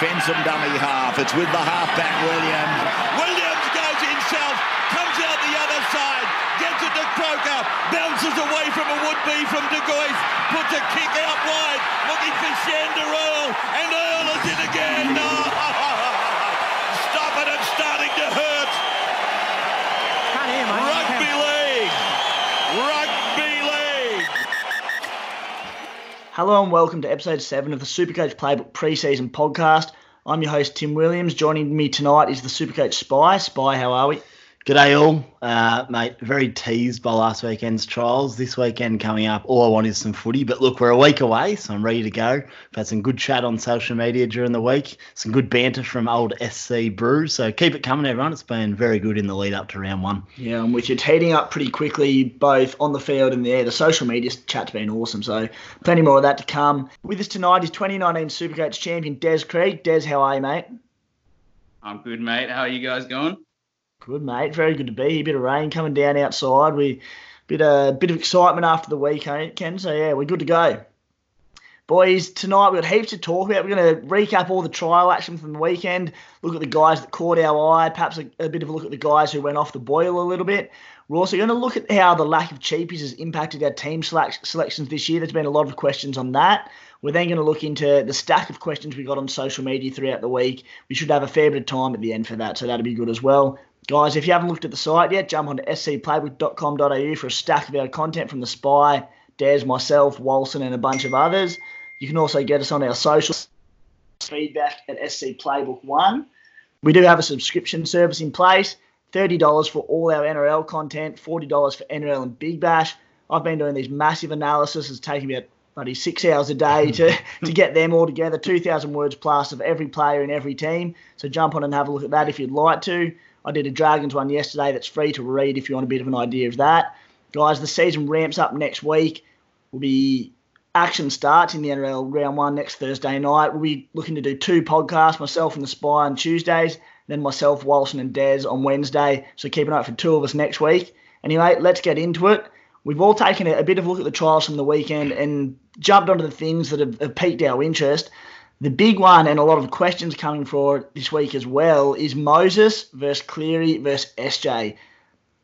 defends them dummy half. It's with the halfback, Williams. Williams goes himself, comes out the other side, gets it to Croker, bounces away from a would-be from De Gois, puts a kick out wide, looking for Shander Earl, and Earl is in again. Stop it, it's starting to hurt. Rugby league. Rugby league. Hello and welcome to episode 7 of the Supercoach Playbook preseason podcast. I'm your host, Tim Williams. Joining me tonight is the Supercoach Spy. Spy, how are we? G'day all, uh, mate. Very teased by last weekend's trials. This weekend coming up, all I want is some footy. But look, we're a week away, so I'm ready to go. I've had some good chat on social media during the week, some good banter from old SC Brew. So keep it coming, everyone. It's been very good in the lead up to round one. Yeah, I'm with you. It's heating up pretty quickly, both on the field and there. The social media chat's been awesome, so plenty more of that to come. With us tonight is 2019 Supercoach champion Des Creek. Des, how are you, mate? I'm good, mate. How are you guys going? Good, mate. Very good to be here. Bit of rain coming down outside. We bit a bit of excitement after the weekend, Ken. So yeah, we're good to go. Boys, tonight we've got heaps to talk about. We're going to recap all the trial action from the weekend, look at the guys that caught our eye, perhaps a, a bit of a look at the guys who went off the boil a little bit. We're also going to look at how the lack of cheapies has impacted our team selections this year. There's been a lot of questions on that. We're then going to look into the stack of questions we got on social media throughout the week. We should have a fair bit of time at the end for that, so that'll be good as well. Guys, if you haven't looked at the site yet, jump onto scplaybook.com.au for a stack of our content from the Spy, Des, myself, Walson, and a bunch of others. You can also get us on our social feedback at scplaybook1. We do have a subscription service in place. $30 for all our NRL content, $40 for NRL and Big Bash. I've been doing these massive analyses. It's taking about buddy six hours a day to, to get them all together, 2,000 words plus of every player in every team. So jump on and have a look at that if you'd like to. I did a Dragons one yesterday that's free to read if you want a bit of an idea of that. Guys, the season ramps up next week. We'll be action starts in the NRL round one next Thursday night. We'll be looking to do two podcasts, myself and the Spy on Tuesdays, then myself, Walson and Des on Wednesday. So keep an eye out for two of us next week. Anyway, let's get into it. We've all taken a, a bit of a look at the trials from the weekend and jumped onto the things that have, have piqued our interest. The big one, and a lot of questions coming for this week as well, is Moses versus Cleary versus SJ.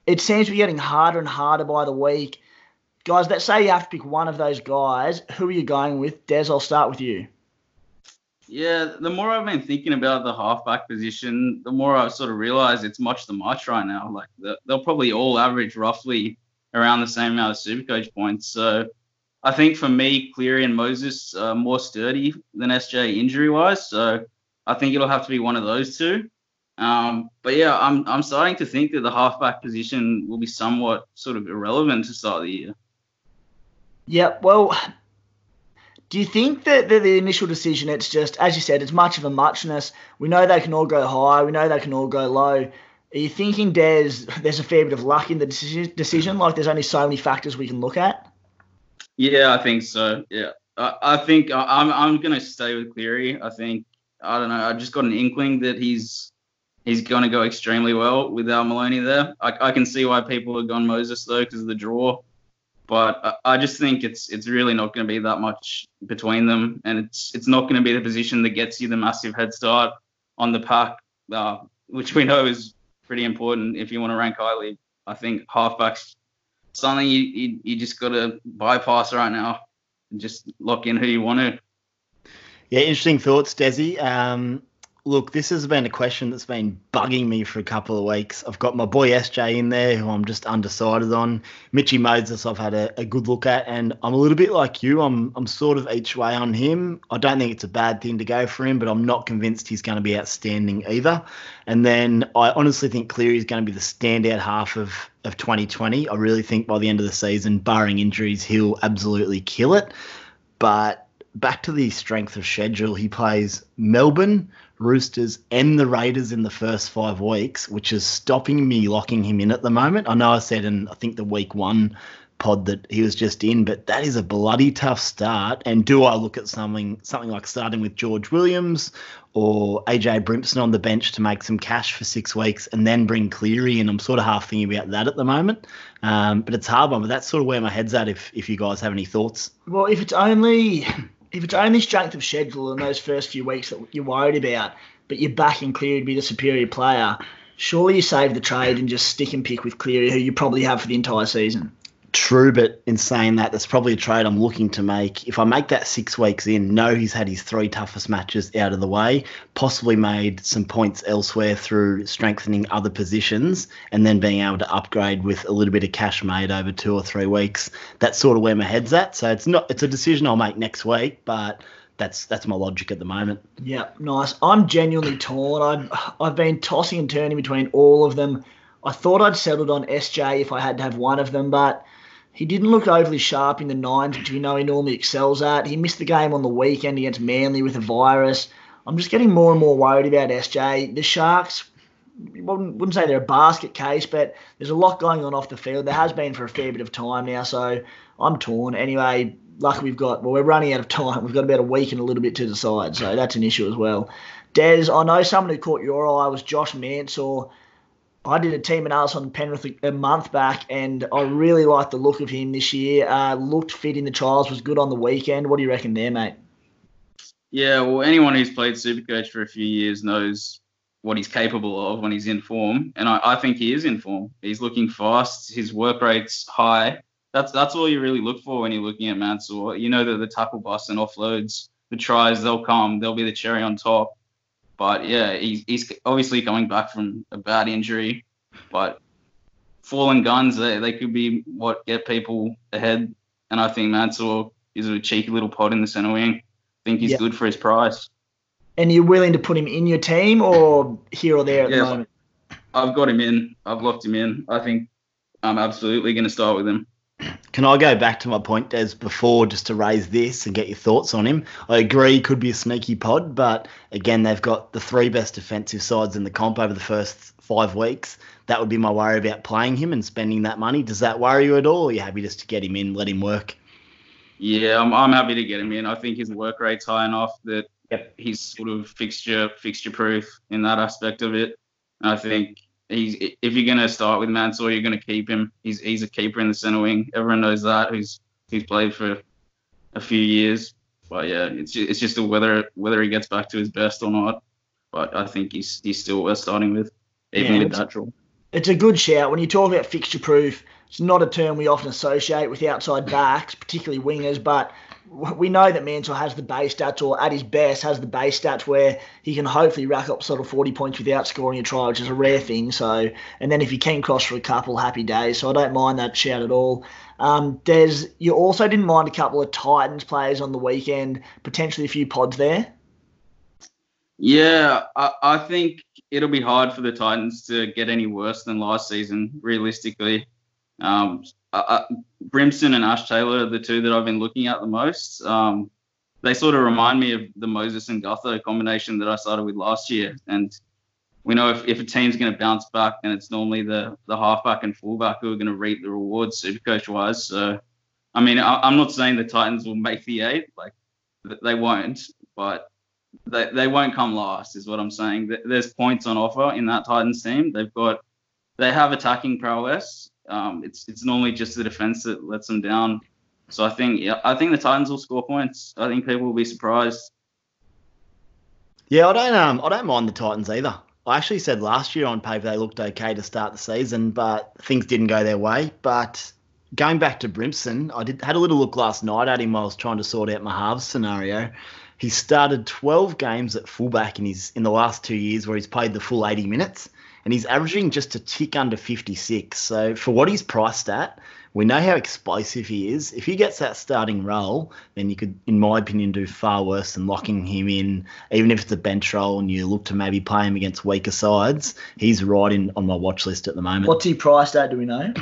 It seems to be getting harder and harder by the week. Guys, let's say you have to pick one of those guys. Who are you going with? Des, I'll start with you. Yeah, the more I've been thinking about the halfback position, the more I've sort of realised it's much the much right now. Like the, they'll probably all average roughly around the same amount of Supercoach points. So I think for me, Cleary and Moses are more sturdy than SJ injury wise. So I think it'll have to be one of those two. Um, but yeah, I'm I'm starting to think that the halfback position will be somewhat sort of irrelevant to start the year. Yeah, well, do you think that the, the initial decision, it's just, as you said, it's much of a muchness. We know they can all go high, we know they can all go low. Are you thinking there's there's a fair bit of luck in the decision? decision? Like there's only so many factors we can look at? Yeah, I think so. Yeah, I, I think I'm I'm gonna stay with Cleary. I think I don't know. I just got an inkling that he's he's gonna go extremely well without Maloney there. I, I can see why people have gone Moses though because of the draw, but I, I just think it's it's really not to be that much between them, and it's it's not to be the position that gets you the massive head start on the pack, uh, which we know is pretty important if you want to rank highly. I think halfbacks something you, you, you just got to bypass right now and just lock in who you want to. Yeah, interesting thoughts, Desi. Um, look, this has been a question that's been bugging me for a couple of weeks. I've got my boy SJ in there, who I'm just undecided on. Mitchy Moses, I've had a, a, good look at, and I'm a little bit like you. I'm I'm sort of each way on him. I don't think it's a bad thing to go for him, but I'm not convinced he's going to be outstanding either. And then I honestly think Cleary is going to be the standout half of of 2020. I really think by the end of the season, barring injuries, he'll absolutely kill it. But back to the strength of schedule, he plays Melbourne, Roosters, and the Raiders in the first five weeks, which is stopping me locking him in at the moment. I know I said in I think the week one pod that he was just in, but that is a bloody tough start. And do I look at something something like starting with George Williams or AJ Brimson on the bench to make some cash for six weeks and then bring Cleary in? I'm sort of half thinking about that at the moment. Um, but it's hard one, but that's sort of where my head's at if if you guys have any thoughts. Well, if it's only if it's only strength of schedule in those first few weeks that you're worried about, but you're backing Cleary to be the superior player, surely you save the trade and just stick and pick with Cleary, who you probably have for the entire season. True, but in saying that, that's probably a trade I'm looking to make. If I make that six weeks in, know he's had his three toughest matches out of the way, possibly made some points elsewhere through strengthening other positions, and then being able to upgrade with a little bit of cash made over two or three weeks. That's sort of where my head's at. So it's not it's a decision I'll make next week, but that's that's my logic at the moment. Yeah, nice. I'm genuinely torn. I've I've been tossing and turning between all of them. I thought I'd settled on SJ if I had to have one of them, but he didn't look overly sharp in the nines, which we know he normally excels at. He missed the game on the weekend against Manly with a virus. I'm just getting more and more worried about SJ. The Sharks, wouldn't, wouldn't say they're a basket case, but there's a lot going on off the field. There has been for a fair bit of time now, so I'm torn. Anyway, lucky we've got, well, we're running out of time. We've got about a week and a little bit to decide, so that's an issue as well. Des, I know someone who caught your eye was Josh Mansour. I did a team analysis on Penrith a month back, and I really liked the look of him this year. Uh, looked fit in the trials, was good on the weekend. What do you reckon there, mate? Yeah, well, anyone who's played Supercoach for a few years knows what he's capable of when he's in form, and I, I think he is in form. He's looking fast. His work rate's high. That's that's all you really look for when you're looking at Mansour. You know that the tackle bust and offloads, the tries, they'll come. They'll be the cherry on top. But yeah, he's, he's obviously coming back from a bad injury. But fallen guns, they, they could be what get people ahead. And I think Mansour is a cheeky little pod in the centre wing. I think he's good for his price. And you're willing to put him in your team or here or there at yeah, the moment? I've got him in. I've locked him in. I think I'm absolutely going to start with him. Can I go back to my point, Des, before just to raise this and get your thoughts on him? I agree, could be a sneaky pod, but again, they've got the three best defensive sides in the comp over the first five weeks. That would be my worry about playing him and spending that money. Does that worry you at all? Or are you happy just to get him in, let him work? Yeah, I'm, I'm happy to get him in. I think his work rate's high enough that yep. he's sort of fixture fixture proof in that aspect of it. And I think he's if you're going to start with Mansour, you're going to keep him. He's he's a keeper in the centre wing. Everyone knows that. Who's he's played for a few years. But yeah, it's just, it's just a whether whether he gets back to his best or not. But I think he's he's still worth starting with, even yeah, with that draw. It's a good shout. When you talk about fixture proof, it's not a term we often associate with outside backs, particularly wingers, but we know that Mansour has the base stats, or at his best, has the base stats where he can hopefully rack up sort of 40 points without scoring a try, which is a rare thing. So, and then if he can cross for a couple, happy days. So I don't mind that shout at all. Um, you also didn't mind a couple of Titans players on the weekend, potentially a few pods there. Yeah, I, I think it'll be hard for the Titans to get any worse than last season, realistically. Um, uh, Brimson and Ash Taylor are the two that I've been looking at the most. Um, they sort of remind me of the Moses and Gutho combination that I started with last year. And we know if, if a team's going to bounce back, then it's normally the, the halfback and fullback who are going to reap the rewards, super coach wise. So, I mean, I, am not saying the Titans will make the eight, like they won't, but they, they won't come last, is what I'm saying. There's points on offer in that Titans team. They've got, they have attacking prowess um, it's it's normally just the defense that lets them down. So I think yeah, I think the Titans will score points. I think people will be surprised. Yeah, I don't um I don't mind the Titans either. I actually said last year on paper they looked okay to start the season, but things didn't go their way. But going back to Brimson, I did had a little look last night at him while I was trying to sort out my halves scenario. He started 12 games at fullback in his in the last two years where he's played the full 80 minutes and he's averaging just a tick under 56. So for what he's priced at, we know how explosive he is. If he gets that starting role, then you could, in my opinion, do far worse than locking him in, even if it's a bench role and you look to maybe play him against weaker sides. He's right in on my watch list at the moment. What's he priced at? Do we know?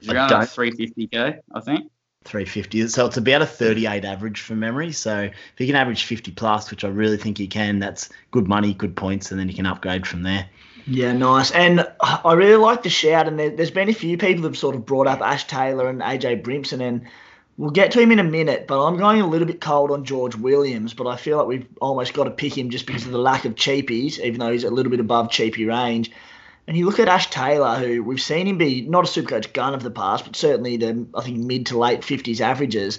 He's around 350k, I think. 350. So it's about a 38 average for memory. So if he can average 50 plus, which I really think he can, that's good money, good points, and then he can upgrade from there. Yeah, nice. And I really like the shout. And there, has been a few people have sort of brought up Ash Taylor and AJ Brimson, and we'll get to him in a minute. But I'm going a little bit cold on George Williams, but I feel like we've almost got to pick him just because of the lack of cheapies, even though he's a little bit above cheapy range. And you look at Ash Taylor, who we've seen him be not a supercoach gun of the past, but certainly the I think mid to late 50s averages.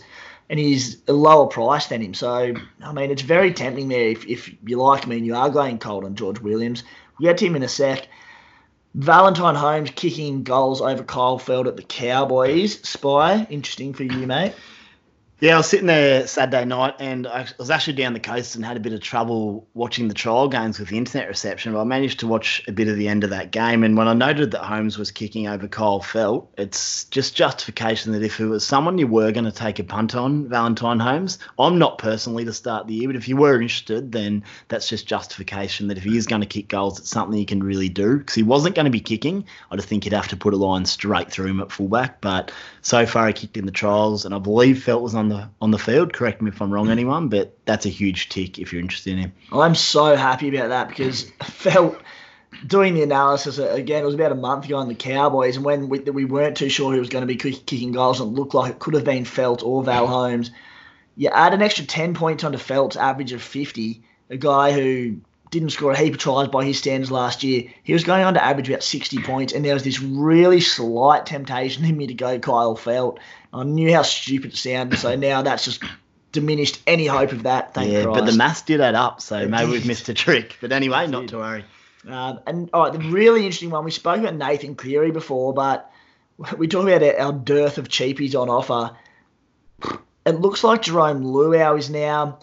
and he's a lower price than him. So, I mean, it's very tempting there if, if you like me and you are going cold on George Williams. Get to him in a sec. Valentine Holmes kicking goals over Kyle Feldt at the Cowboys. Spy, interesting for you, mate. Yeah, I was sitting there Saturday night and I was actually down the coast and had a bit of trouble watching the trial games with the internet reception. But I managed to watch a bit of the end of that game. And when I noted that Holmes was kicking over Kyle Feldt, it's just justification that if it was someone you were going to take a punt on, Valentine Holmes, I'm not personally to start the year, but if you were interested, then that's just justification that if he is going to kick goals, it's something he can really do. Because he wasn't going to be kicking. I just think he'd have to put a line straight through him at fullback. But so far, he kicked in the trials, and I believe Feldt was on the on the field. Correct me if I'm wrong, mm. anyone, but that's a huge tick if you're interested in him. I'm so happy about that because Feldt doing the analysis uh, again. It was about a month ago on the Cowboys, and when we, we weren't too sure who was going to be kicking goals, and it looked like it could have been Feldt or Val Holmes. You add an extra 10 points onto Feldt's average of 50, a guy who didn't score a heap of tries by his standards last year. He was going on to average about 60 points, and there was this really slight temptation in me to go Kyle Feldt. I knew how stupid it sounded, so now that's just diminished any hope of that. Thank yeah, Christ. but the maths did add up, so It maybe we've missed a trick. But anyway, not to worry. Um, and all right, the really interesting one, we spoke about Nathan Cleary before, but we talked about our- our dearth of cheapies on offer. It looks like Jarome Luai is now,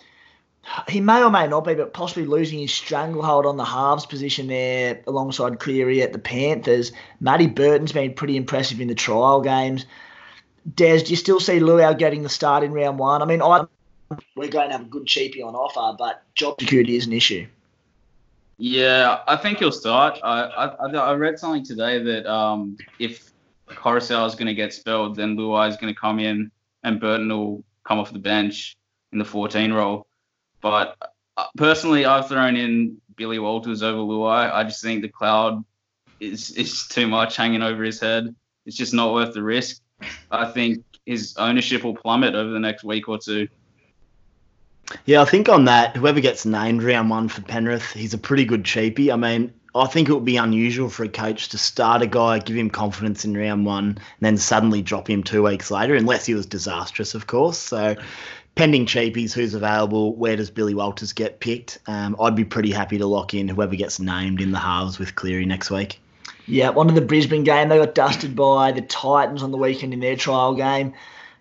he may or may not be, but possibly losing his stranglehold on the halves position there alongside Cleary at the Panthers. Matty Burton's been pretty impressive in the trial games. Des, do you still see Luai getting the start in round one? I mean, I we're going to have a good cheapie on offer, but job security is an issue. Yeah, I think he'll start. I I, I read something today that um, if Koroisau is going to get spelled, then Luai is going to come in and Burton will come off the bench in the 14 role. But uh, personally, I've thrown in Billy Walters over Luai. I just think the cloud is is too much hanging over his head. It's just not worth the risk. I think his ownership will plummet over the next week or two. Yeah, I think on that, whoever gets named round one for Penrith, he's a pretty good cheapie. I mean, I think it would be unusual for a coach to start a guy, give him confidence in round one, and then suddenly drop him two weeks later, unless he was disastrous, of course. So, pending cheapies, who's available? Where does Billy Walters get picked? Um, I'd be pretty happy to lock in whoever gets named in the halves with Cleary next week. Yeah, one of the Brisbane game, they got dusted by the Titans on the weekend in their trial game.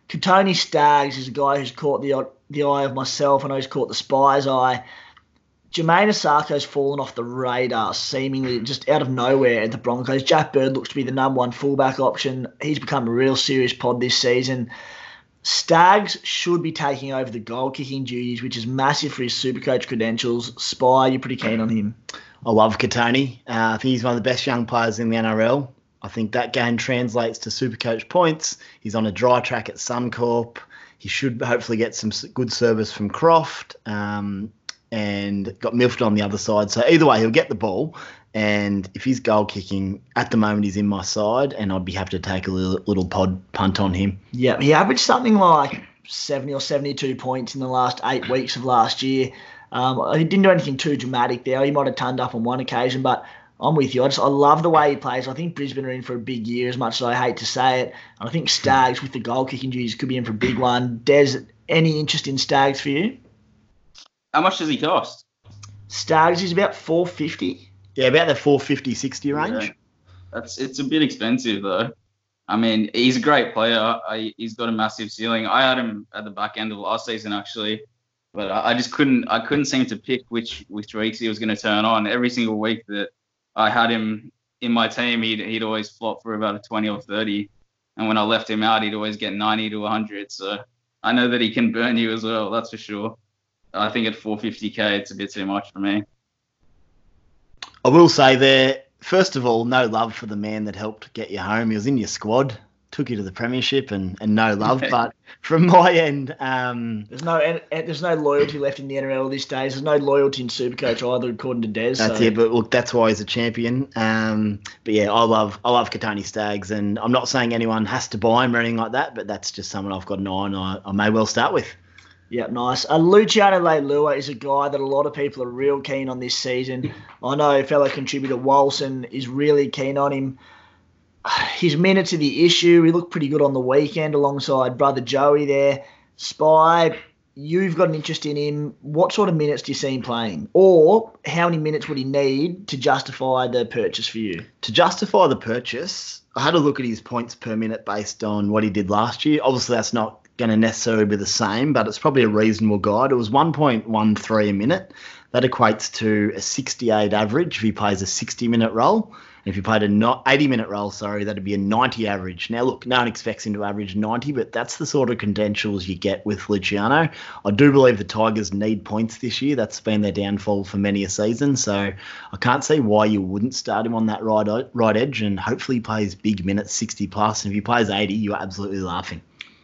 Katoni Staggs is a guy who's caught the the eye of myself. I know he's caught the spy's eye. Jamayne Isaako's fallen off the radar, seemingly just out of nowhere at the Broncos. Jack Bird looks to be the number one fullback option. He's become a real serious pod this season. Staggs should be taking over the goal kicking duties, which is massive for his Supercoach credentials. Spy, you're pretty keen on him. I love Katoni. Uh, I think he's one of the best young players in the NRL. I think that game translates to Supercoach points. He's on a dry track at Suncorp. He should hopefully get some good service from Croft um, and got Milford on the other side. So either way, he'll get the ball. And if he's goal kicking, at the moment he's in my side, and I'd be happy to take a little, little pod punt on him. Yeah, he averaged something like 70 or 72 points in the last eight weeks of last year. Um, he didn't do anything too dramatic there. He might have turned up on one occasion, but I'm with you. I just I love the way he plays. I think Brisbane are in for a big year, as much as I hate to say it. And I think Staggs with the goal kicking duties could be in for a big one. Des, any interest in Staggs for you? How much does he cost? Staggs is about 450. Yeah, about the 450, 60 range. Yeah. That's it's a bit expensive though. I mean, he's a great player. I, he's got a massive ceiling. I had him at the back end of last season actually, but I, I just couldn't. I couldn't seem to pick which which weeks he was going to turn on. Every single week that I had him in my team, he'd he'd always flop for about a 20 or 30, and when I left him out, he'd always get 90 to 100. So I know that he can burn you as well. That's for sure. I think at 450k, it's a bit too much for me. I will say there, first of all, no love for the man that helped get you home. He was in your squad, took you to the premiership, and, and no love. but from my end, um, There's no and, and there's no loyalty left in the NRL these days. There's no loyalty in Supercoach either, according to Des. that's so. it. But look, that's why he's a champion. Um, but yeah, I love I love Katoni Staggs, and I'm not saying anyone has to buy him or anything like that. But that's just someone I've got an eye on. I, I may well start with. Yeah, nice. Uh, Luciano Leilua is a guy that a lot of people are real keen on this season. I know fellow contributor Walson is really keen on him. His minutes are the issue. He looked pretty good on the weekend alongside brother Joey there. Spy, you've got an interest in him. What sort of minutes do you see him playing? Or how many minutes would he need to justify the purchase for you? To justify the purchase, I had a look at his points per minute based on what he did last year. Obviously, that's not going to necessarily be the same, but it's probably a reasonable guide. It was 1.13 a minute. That equates to a 68 average if he plays a 60 minute role. If he played a 80 minute role, sorry, that'd be a 90 average. Now, look, no one expects him to average 90, but that's the sort of credentials you get with Luciano. I do believe the Tigers need points this year. That's been their downfall for many a season. So I can't see why you wouldn't start him on that right, right edge. And hopefully he plays big minutes, 60 plus. And if he plays 80, you're absolutely laughing.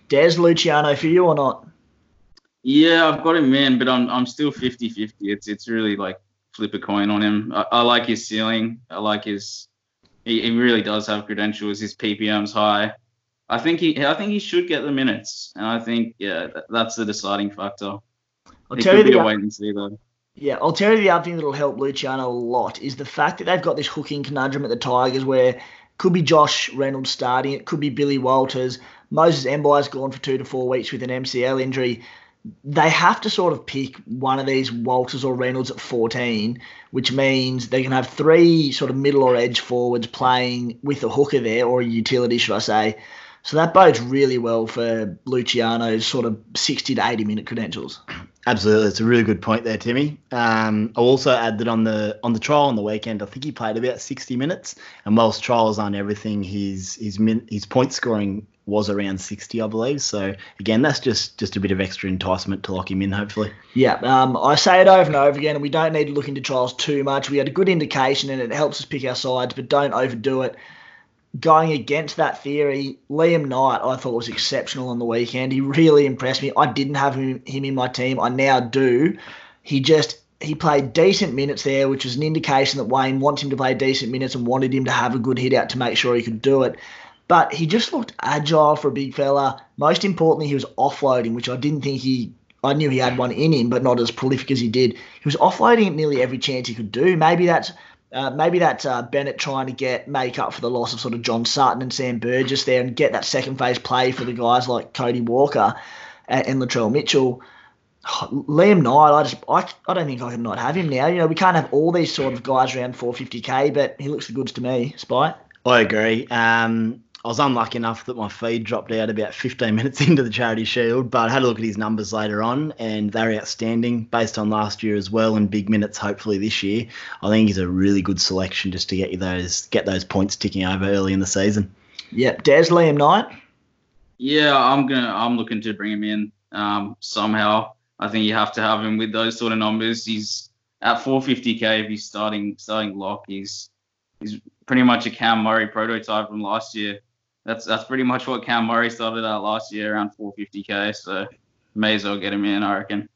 Des Luciano for you or not? Yeah, I've got him in, but I'm I'm still 50-50. It's it's really like flip a coin on him. I, I like his ceiling. I like his. He, he really does have credentials. His PPM's high. I think he I think he should get the minutes, and I think yeah that's the deciding factor. I'll tell you the wait and see though. Yeah, I'll tell you the other thing that'll help Luciano a lot is the fact that they've got this hooking conundrum at the Tigers where could be Josh Reynolds starting, it could be Billy Walters. Moses Mbye's gone for two to four weeks with an MCL injury. They have to sort of pick one of these Walters or Reynolds at 14, which means they can have three sort of middle or edge forwards playing with a hooker there, or a utility, should I say. So that bodes really well for Luciano's sort of 60 to 80 minute credentials. Absolutely, it's a really good point there, Timmy. Um, I'll also add that on the on the trial on the weekend, I think he played about 60 minutes, and whilst trials aren't everything, his his min, his point scoring was around 60, I believe. So again, that's just just a bit of extra enticement to lock him in, hopefully. Yeah, um, I say it over and over again, and we don't need to look into trials too much. We had a good indication, and it helps us pick our sides, but don't overdo it going against that theory, Liam Knight I thought was exceptional on the weekend. He really impressed me. I didn't have him, him in my team. I now do. He just he played decent minutes there, which was an indication that Wayne wants him to play decent minutes and wanted him to have a good hit out to make sure he could do it. But he just looked agile for a big fella. Most importantly, he was offloading, which I didn't think he. I knew he had one in him, but not as prolific as he did. He was offloading at nearly every chance he could do. Maybe that's uh, maybe that's uh, Bennett trying to get make up for the loss of sort of John Sutton and Sam Burgess there and get that second phase play for the guys like Cody Walker and, and Latrell Mitchell. Liam Knight, I just I, I don't think I can not have him now. You know, we can't have all these sort of guys around 450k, but he looks the goods to me. Spy. I agree. Um, I was unlucky enough that my feed dropped out about 15 minutes into the Charity Shield, but I had a look at his numbers later on, and they're outstanding based on last year as well, and big minutes hopefully this year. I think he's a really good selection just to get you those get those points ticking over early in the season. Yep, Des Liam Knight. Yeah, I'm gonna I'm looking to bring him in um, somehow. I think you have to have him with those sort of numbers. He's at 450k if he's starting starting lock. He's he's pretty much a Cam Murray prototype from last year that's that's pretty much what Cam Murray started out last year, around 450k. So may as well get him in, I reckon.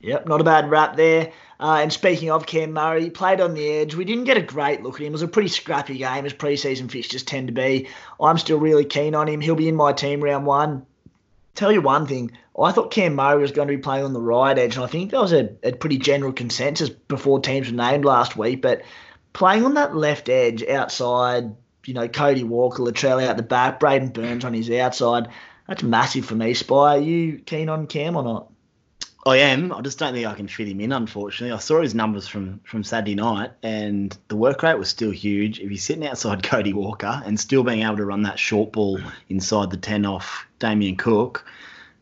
Yep, not a bad wrap there. Uh, and speaking of Cam Murray, he played on the edge. We didn't get a great look at him. It was a pretty scrappy game, as preseason fixtures tend to be. I'm still really keen on him. He'll be in my team round one. Tell you one thing, I thought Cam Murray was going to be playing on the right edge, and I think that was a, a pretty general consensus before teams were named last week. But playing on that left edge outside you know, Cody Walker, Latrell out the back, Braidon Burns on his outside. That's massive for me, Spy. Are you keen on Cam or not? I am. I just don't think I can fit him in, unfortunately. I saw his numbers from, from Saturday night, and the work rate was still huge. If he's sitting outside Cody Walker and still being able to run that short ball inside the 10 off Damien Cook,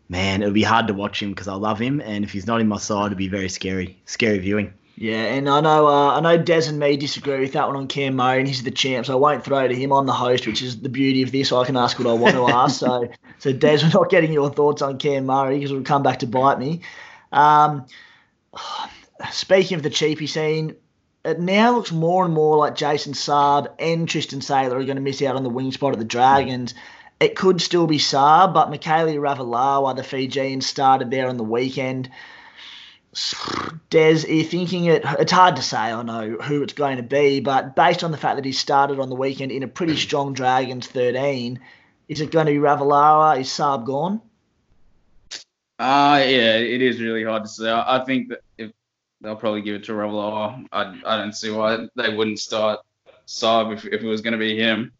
man, it would be hard to watch him because I love him. And if he's not in my side, it'd be very scary, scary viewing. Yeah, and I know uh, I know Des and me disagree with that one on Cam Murray, and he's the champ, so I won't throw it to him. I'm the host, which is the beauty of this. I can ask what I want to ask. So, so Des, we're not getting your thoughts on Cam Murray because it'll come back to bite me. Um, speaking of the cheapy scene, it now looks more and more like Jason Saab and Tristan Sailor are going to miss out on the wing spot at the Dragons. It could still be Saab, but Mikaele Ravalawa, the Fijian, started there on the weekend. Des, are you thinking it? It's hard to say, I know who it's going to be, but based on the fact that he started on the weekend in a pretty strong Dragons 13, is it going to be Ravalawa? Is Saab gone? Uh, yeah, it is really hard to say. I, I think that if they'll probably give it to Ravalawa, I, I don't see why they wouldn't start Saab if, if it was going to be him.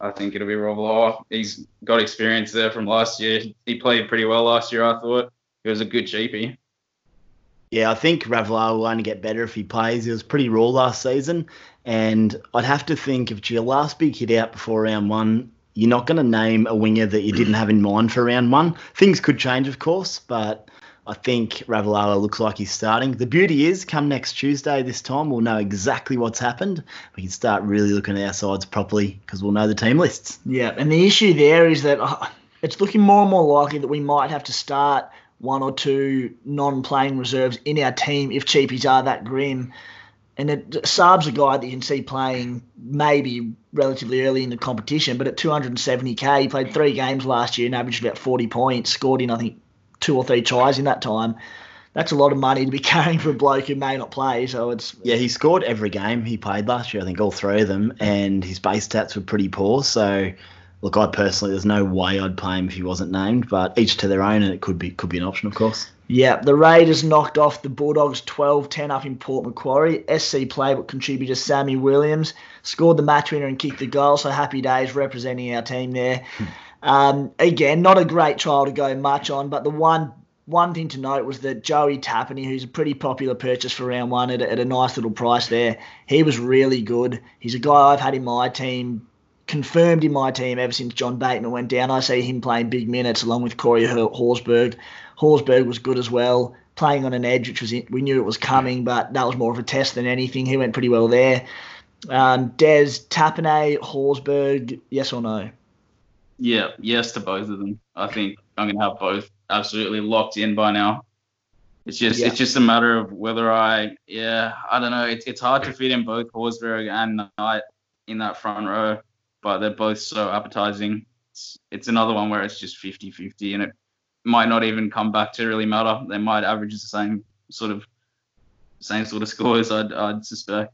I think it'll be Ravalawa. He's got experience there from last year. He played pretty well last year, I thought. He was a good cheapie. Yeah, I think Ravalawa will only get better if he plays. He was pretty raw last season. And I'd have to think if your last big hit out before round one, you're not going to name a winger that you didn't have in mind for round one. Things could change, of course, but I think Ravalawa looks like he's starting. The beauty is, come next Tuesday this time, we'll know exactly what's happened. We can start really looking at our sides properly because we'll know the team lists. Yeah, and the issue there is that uh, it's looking more and more likely that we might have to start one or two non-playing reserves in our team if cheapies are that grim. And it, Saab's a guy that you can see playing maybe relatively early in the competition, but at 270k, he played three games last year and averaged about 40 points, scored in, I think, two or three tries in that time. That's a lot of money to be carrying for a bloke who may not play. So it's yeah, he scored every game he played last year. I think all three of them, and his base stats were pretty poor. So look, I personally, there's no way I'd play him if he wasn't named. But each to their own, and it could be could be an option, of course. Yeah, the Raiders knocked off the Bulldogs 12-10 up in Port Macquarie. SC playbook contributor Sammy Williams scored the match winner and kicked the goal. So happy days representing our team there. Um, again, not a great trial to go much on, but the one one thing to note was that Joey Tapine, who's a pretty popular purchase for round one at a, at a nice little price there, he was really good. He's a guy I've had in my team, confirmed in my team ever since John Bateman went down. I see him playing big minutes along with Corey Horsburgh. Horsburgh was good as well, playing on an edge, which was we knew it was coming, but that was more of a test than anything. He went pretty well there. Um, Des Tapine, Horsburgh, yes or no? Yeah, yes to both of them. I think I'm gonna have both absolutely locked in by now. It's just yeah. it's just a matter of whether I yeah I don't know. It's it's hard to fit in both Horsburgh and Knight in that front row, but they're both so appetizing. It's, it's another one where it's just 50-50 and it might not even come back to really matter. They might average the same sort of same sort of scores. I'd I'd suspect.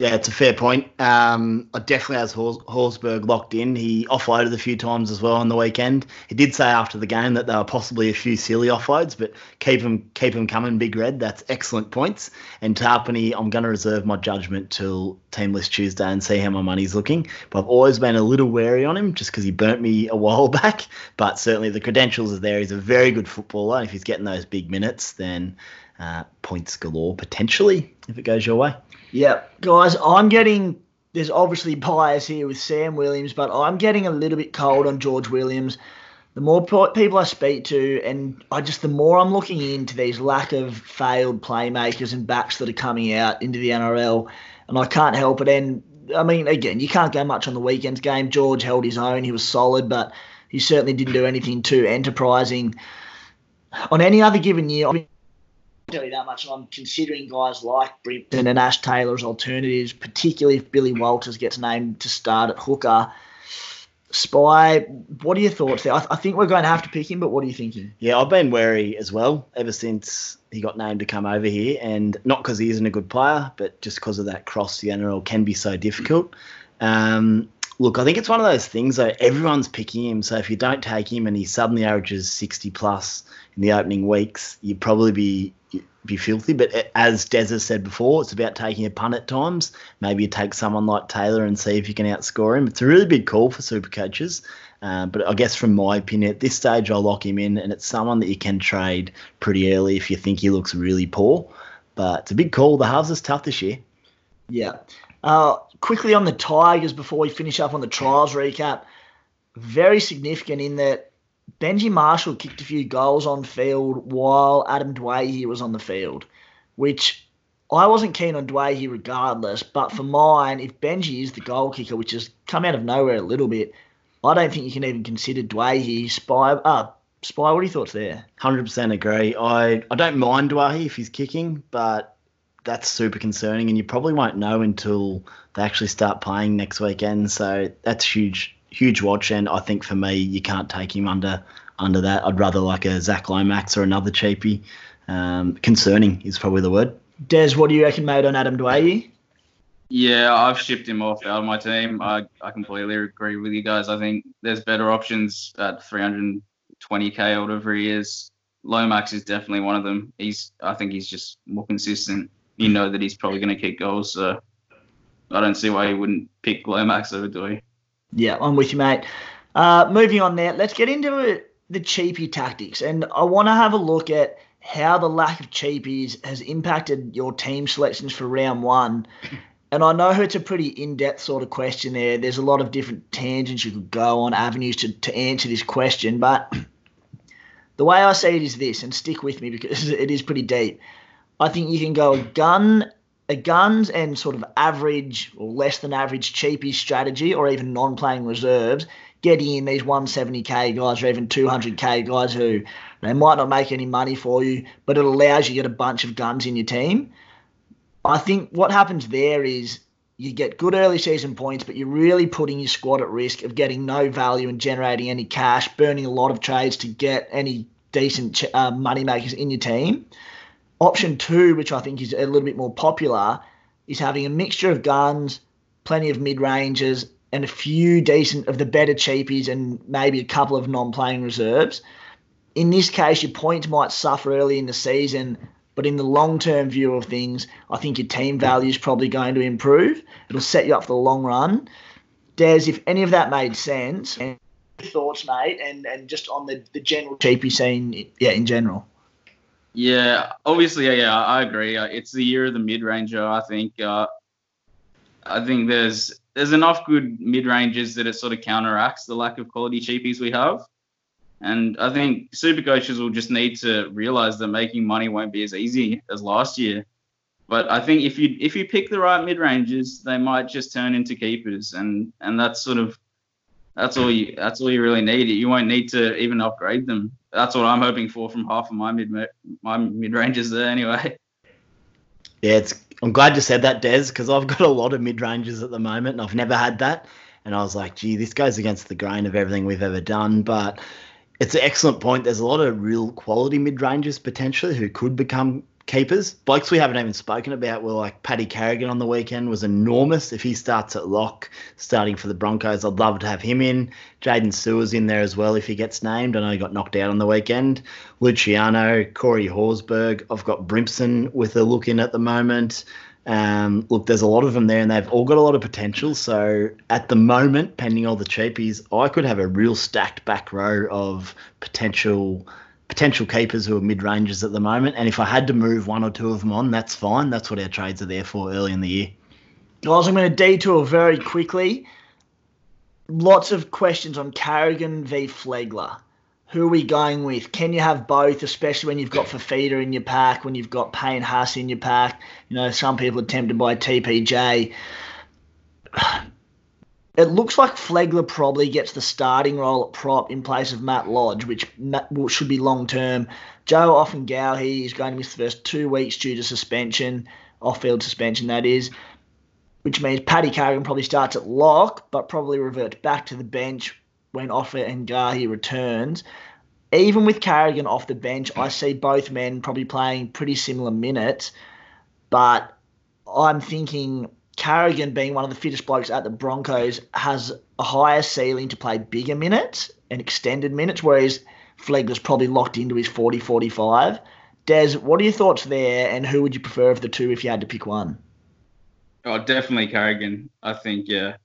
Yeah, it's a fair point. Um, I definitely has Horsburgh locked in. He offloaded a few times as well on the weekend. He did say after the game that there were possibly a few silly offloads, but keep him keep him coming, Big Red. That's excellent points. And Tapine, I'm going to reserve my judgment till Team List Tuesday and see how my money's looking. But I've always been a little wary on him just because he burnt me a while back. But certainly the credentials are there. He's a very good footballer. If he's getting those big minutes, then uh, points galore potentially if it goes your way. Yeah, guys, I'm getting. There's obviously bias here with Sam Williams, but I'm getting a little bit cold on George Williams. The more people I speak to, and I just the more I'm looking into these lack of failed playmakers and backs that are coming out into the NRL, and I can't help it. And I mean, again, you can't go much on the weekend's game. George held his own; he was solid, but he certainly didn't do anything too enterprising. On any other given year, You that much. I'm considering guys like Brimson and Ash Taylor as alternatives, particularly if Billy Walters gets named to start at hooker. Spy, what are your thoughts there? I, th- I, think we're going to have to pick him, but what are you thinking? Yeah, I've been wary as well ever since he got named to come over here, and not because he isn't a good player, but just because of that cross the NRL can be so difficult. Um, look, I think it's one of those things though. Everyone's picking him, so if you don't take him and he suddenly averages sixty plus in the opening weeks, you'd probably be be filthy. But as Des has said before, it's about taking a punt at times. Maybe you take someone like Taylor and see if you can outscore him. It's a really big call for super coaches. Uh, but I guess from my opinion, at this stage, I'll lock him in, and it's someone that you can trade pretty early if you think he looks really poor. But it's a big call. The halves is tough this year. Yeah. Uh, quickly on the Tigers before we finish up on the trials recap. Very significant in that Benji Marshall kicked a few goals on field while Adam Doueihi was on the field, which I wasn't keen on Doueihi regardless. But for mine, if Benji is the goal kicker, which has come out of nowhere a little bit, I don't think you can even consider Doueihi. Spy, uh, Spy, what are your thoughts there? 100% agree. I, I don't mind Doueihi if he's kicking, but that's super concerning, and you probably won't know until they actually start playing next weekend. So that's huge huge watch, and I think for me, you can't take him under under that. I'd rather like a Zach Lomax or another cheapie. Um, concerning is probably the word. Des, what do you reckon, mate, on Adam Doueihi? Yeah, I've shipped him off out of my team. I, I completely agree with you guys. I think there's better options at 320k or whatever he is. Lomax is definitely one of them. He's I think he's just more consistent. You know that he's probably going to kick goals, so I don't see why he wouldn't pick Lomax over Doueihi. Yeah, I'm with you, mate. Uh, moving on there, let's get into the cheapie tactics. And I want to have a look at how the lack of cheapies has impacted your team selections for round one. And I know it's a pretty in depth sort of question there. There's a lot of different tangents you could go on, avenues to, to answer this question. But the way I see it is this, and stick with me because it is pretty deep. I think you can go a gun, a guns and sort of average or less than average cheapie strategy, or even non-playing reserves, getting in these 170k guys or even 200k guys who they might not make any money for you, but it allows you to get a bunch of guns in your team. I think what happens there is you get good early season points, but you're really putting your squad at risk of getting no value and generating any cash, burning a lot of trades to get any decent uh, money makers in your team. Option two, which I think is a little bit more popular, is having a mixture of guns, plenty of mid ranges, and a few decent of the better cheapies, and maybe a couple of non playing reserves. In this case, your points might suffer early in the season but in the long term view of things, I think your team value is probably going to improve. It'll set you up for the long run. Des, if any of that made sense, thoughts, mate, and, and just on the, the general cheapie scene, yeah, in general. Yeah, obviously, yeah, I agree. Uh, it's the year of the mid ranger. I think. Uh, I think there's there's enough good mid rangers that it sort of counteracts the lack of quality cheapies we have. And I think super coaches will just need to realize that making money won't be as easy as last year. But I think if you if you pick the right mid ranges, they might just turn into keepers, and and that's sort of that's all you that's all you really need. You won't need to even upgrade them. That's what I'm hoping for from half of my mid my mid ranges there anyway. Yeah, it's I'm glad you said that, Des, because I've got a lot of mid ranges at the moment, and I've never had that. And I was like, gee, this goes against the grain of everything we've ever done. But it's an excellent point. There's a lot of real quality mid rangers potentially who could become keepers. Blokes we haven't even spoken about were like Paddy Carrigan on the weekend was enormous. If he starts at lock, starting for the Broncos, I'd love to have him in. Jaydn Su'A's in there as well if he gets named. I know he got knocked out on the weekend. Luciano, Corey Horsburgh. I've got Brimson with a look in at the moment. Um, look, there's a lot of them there, and they've all got a lot of potential. So at the moment, pending all the cheapies, I could have a real stacked back row of potential potential keepers who are mid ranges at the moment. And if I had to move one or two of them on, that's fine. That's what our trades are there for early in the year. Guys, I'm going to detour very quickly. Lots of questions on Carrigan v Flegler who are we going with? Can you have both, especially when you've got Fifita in your pack, when you've got Payne Haas in your pack? You know, some people are tempted by TPJ. It looks like Flegler probably gets the starting role at prop in place of Matt Lodge, which should be long term. Joe Ofahengaue is going to miss the first two weeks due to suspension, off field suspension, that is, which means Paddy Carrigan probably starts at lock, but probably reverts back to the bench when Ofahengaue returns. Even with Carrigan off the bench, I see both men probably playing pretty similar minutes. But I'm thinking Carrigan, being one of the fittest blokes at the Broncos, has a higher ceiling to play bigger minutes and extended minutes, whereas Flegler's probably locked into his 40 45. Des, what are your thoughts there, and who would you prefer of the two if you had to pick one? Oh, definitely Carrigan. I think, yeah.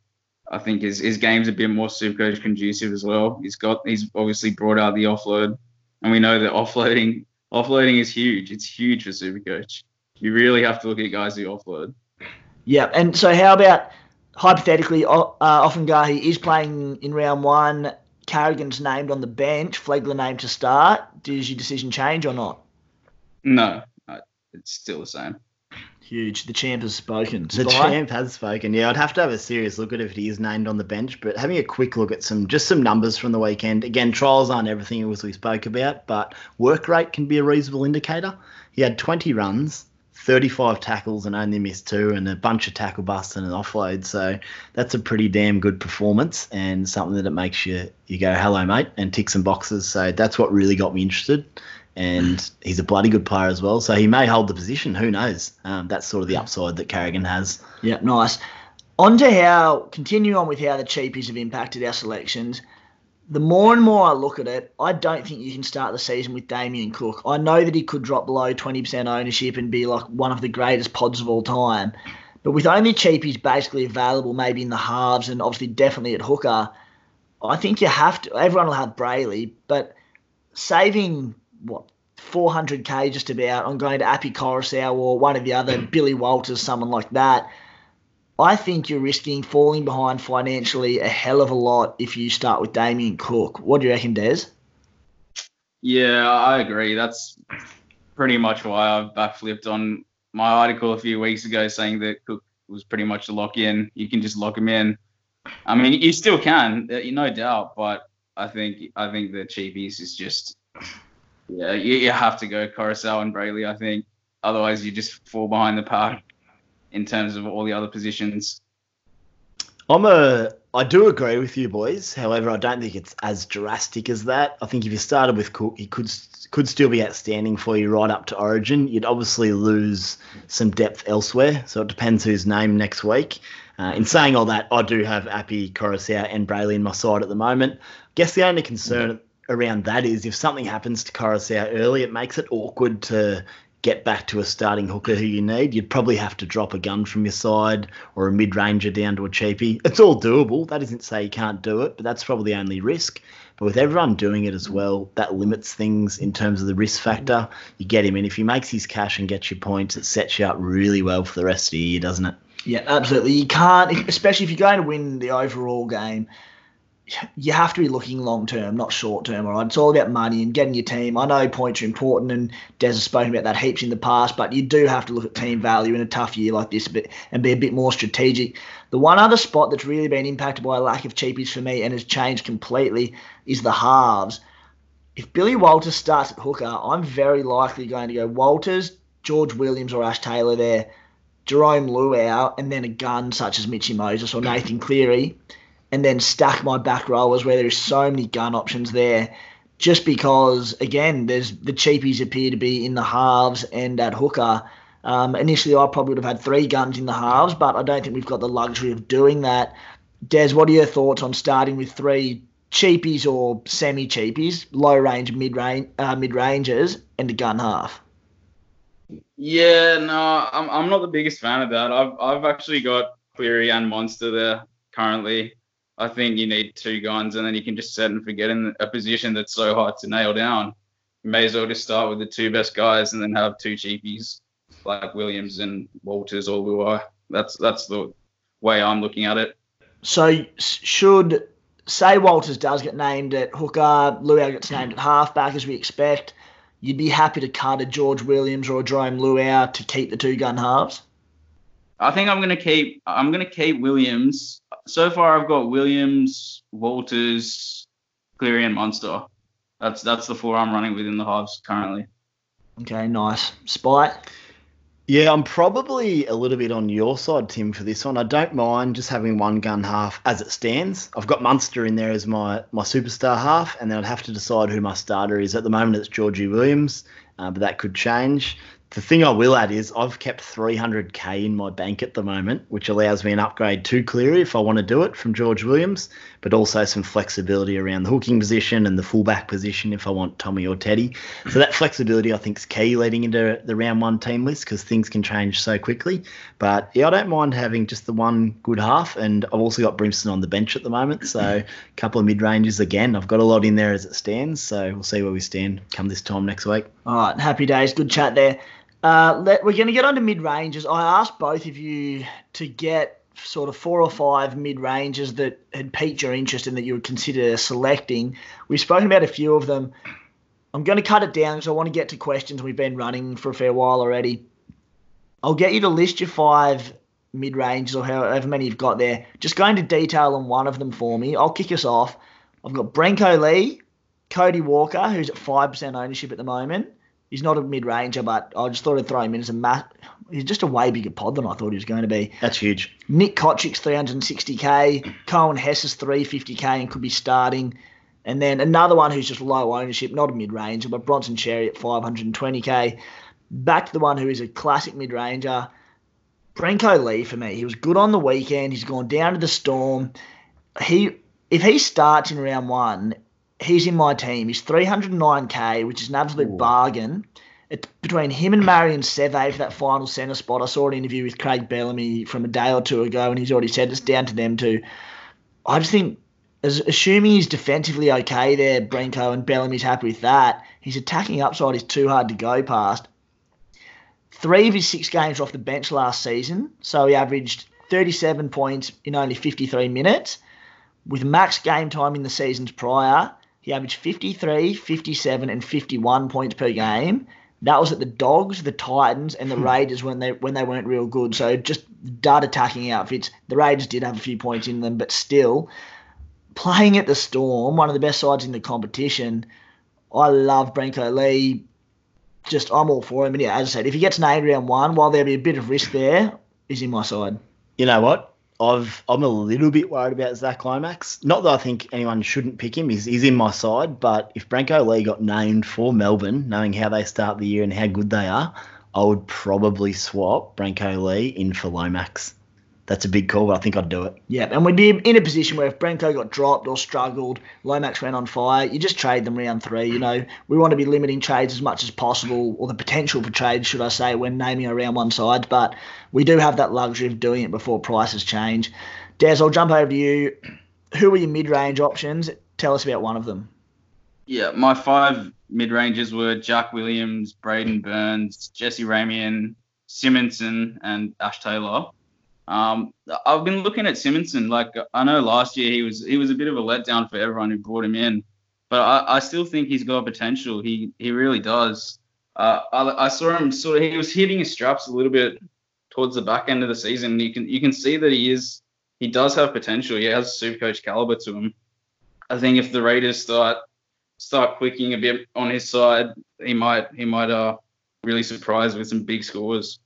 I think his, his game's a bit more Supercoach conducive as well. He's got he's obviously brought out the offload, and we know that offloading offloading is huge. It's huge for Supercoach. You really have to look at guys who offload. Yeah, and so how about hypothetically, uh, Ofahengaue is playing in round one. Carrigan's named on the bench. Flegler named to start. Does your decision change or not? No, it's still the same. Huge. The champ has spoken. The champ has spoken. Yeah, I'd have to have a serious look at if he is named on the bench. But having a quick look at some just some numbers from the weekend. Again, trials aren't everything as we spoke about, but work rate can be a reasonable indicator. He had 20 runs, 35 tackles, and only missed two, and a bunch of tackle busts and an offload. So that's a pretty damn good performance, and something that it makes you you go, "Hello, mate," and tick some boxes. So that's what really got me interested and he's a bloody good player as well. So he may hold the position. Who knows? Um, that's sort of the upside that Carrigan has. Yeah, nice. On to how, continue on with how the cheapies have impacted our selections. The more and more I look at it, I don't think you can start the season with Damien Cook. I know that he could drop below 20% ownership and be like one of the greatest pods of all time. But with only cheapies basically available, maybe in the halves and obviously definitely at hooker, I think you have to. Everyone will have Brailey, but saving what 400k just about on going to Api Koroisau or one of the other Billy Walters, someone like that. I think you're risking falling behind financially a hell of a lot if you start with Damien Cook. What do you reckon, Des? Yeah, I agree. That's pretty much why I've backflipped on my article a few weeks ago saying that Cook was pretty much a lock in. You can just lock him in. I mean, you still can, uh, no doubt, but I think I think the cheapies is just yeah, you, you have to go Koroisau and Brailey. I think otherwise you just fall behind the pack in terms of all the other positions. I'm a I do agree with you boys. However, I don't think it's as drastic as that. I think if you started with Cook, he could could still be outstanding for you right up to Origin. You'd obviously lose some depth elsewhere, so it depends who's named next week. Uh, in saying all that, I do have Api, Koroisau, and Brailey in my side at the moment. I guess the only concern around that is if something happens to Koroisau early, it makes it awkward to get back to a starting hooker who you need, you'd probably have to drop a gun from your side or a mid ranger down to a cheapie. It's all doable. That isn't say you can't do it, but that's probably the only risk. But with everyone doing it as well, that limits things in terms of the risk factor. You get him in. If he makes his cash and gets your points, it sets you up really well for the rest of the year, doesn't it? Yeah, absolutely. You can't, especially if you're going to win the overall game you have to be looking long term, not short term. All right, it's all about money and getting your team. I know points are important, and Des has spoken about that heaps in the past, but you do have to look at team value in a tough year like this and be a bit more strategic. The one other spot that's really been impacted by a lack of cheapies for me and has changed completely is the halves. If Billy Walters starts at hooker, I'm very likely going to go Walters, George Williams, or Ash Taylor there, Jarome Luai, and then a gun such as Mitchy Moses or Nathan Cleary and then stack my back rowers where there's so many gun options there. Just because, again, there's the cheapies appear to be in the halves and at hooker. Um, initially, I probably would have had three guns in the halves, but I don't think we've got the luxury of doing that. Des, what are your thoughts on starting with three cheapies or semi cheapies, low range, mid range, uh, mid rangers, and a gun half? Yeah, no, I'm I'm not the biggest fan of that. I've I've actually got Cleary and Munster there currently. I think you need two guns, and then you can just set and forget in a position that's so hard to nail down. You may as well just start with the two best guys, and then have two cheapies like Williams and Walters or Luai. That's that's the way I'm looking at it. So should say Walters does get named at hooker, Luai gets named at halfback as we expect. You'd be happy to cut a George Williams or a Jarome Luai to keep the two gun halves. I think I'm gonna keep. I'm gonna keep Williams so far I've got Williams, Walters, Cleary, and Munster. That's that's the four I'm running within the halves currently. Okay, nice. Spy. Yeah, I'm probably a little bit on your side, Tim, for this one. I don't mind just having one gun half as it stands. I've got Munster in there as my, my superstar half, and then I'd have to decide who my starter is. At the moment, it's Georgie Williams, uh, but that could change. The thing I will add is I've kept 300k in my bank at the moment, which allows me an upgrade to Cleary if I want to do it from George Williams, but also some flexibility around the hooking position and the fullback position if I want Tommy or Teddy. So that flexibility I think is key leading into the round one team list because things can change so quickly. But yeah, I don't mind having just the one good half, and I've also got Brimson on the bench at the moment, so a couple of mid ranges again. I've got a lot in there as it stands, so we'll see where we stand come this time next week. All right, happy days, good chat there. Uh, let, we're going to get on to mid ranges. I asked both of you to get sort of four or five mid ranges that had piqued your interest and that you would consider selecting. We've spoken about a few of them. I'm going to cut it down because I want to get to questions. We've been running for a fair while already. I'll get you to list your five mid ranges or however many you've got there. Just go into detail on one of them for me. I'll kick us off. I've got Brenko Lee, Cody Walker, who's at 5% ownership at the moment. He's not a mid ranger, but I just thought I'd throw him in as a mat. He's just a way bigger pod than I thought he was going to be. That's huge. Nick Cotric's 360k, Cohen Hess is 350k and could be starting. And then another one who's just low ownership, not a mid ranger, but Bronson Xerri at 520k. Back to the one who is a classic mid ranger, Brenko Lee for me. He was good on the weekend. He's gone down to the storm. He if he starts in round one, he's in my team. He's 309k, which is an absolute Ooh. bargain. it's between him and Marion Seve for that final centre spot. I saw an interview with Craig Bellamy from a day or two ago, and he's already said it's down to them two. I just think, as, assuming he's defensively okay there, Brenko, and Bellamy's happy with that, his attacking upside is too hard to go past. Three of his six games were off the bench last season, so he averaged 37 points in only 53 minutes. With max game time in the seasons prior, he averaged 53, 57, and 51 points per game. That was at the Dogs, the Titans, and the hmm. Raiders when they when they weren't real good. So just dud attacking outfits. The Raiders did have a few points in them, but still playing at the Storm, one of the best sides in the competition. I love Brenko Lee. Just I'm all for him. And yeah, as I said, if he gets named round one, while there'll be a bit of risk there, he's in my side. You know what? I've I'm a little bit worried about Zach Lomax. Not that I think anyone shouldn't pick him. He's, he's in my side, but if Brenko Lee got named for Melbourne, knowing how they start the year and how good they are, I would probably swap Brenko Lee in for Lomax that's a big call, but I think I'd do it. Yeah, and we'd be in a position where if Brenko got dropped or struggled, Lomax went on fire, you just trade them round three. You know, we want to be limiting trades as much as possible, or the potential for trades, should I say, when naming around one side. But we do have that luxury of doing it before prices change. Des, I'll jump over to you. Who are your mid-range options? Tell us about one of them. Yeah, my five mid-rangers were Jack Williams, Braden Burns, Jesse Ramien, Simonsson, and Ash Taylor. Um, I've been looking at Simonsson. Like I know last year he was he was a bit of a letdown for everyone who brought him in, but I, I still think he's got potential. He he really does. Uh, I, I saw him sort of he was hitting his straps a little bit towards the back end of the season. You can you can see that he is he does have potential. He has super coach caliber to him. I think if the Raiders start start clicking a bit on his side, he might he might uh really surprise with some big scores.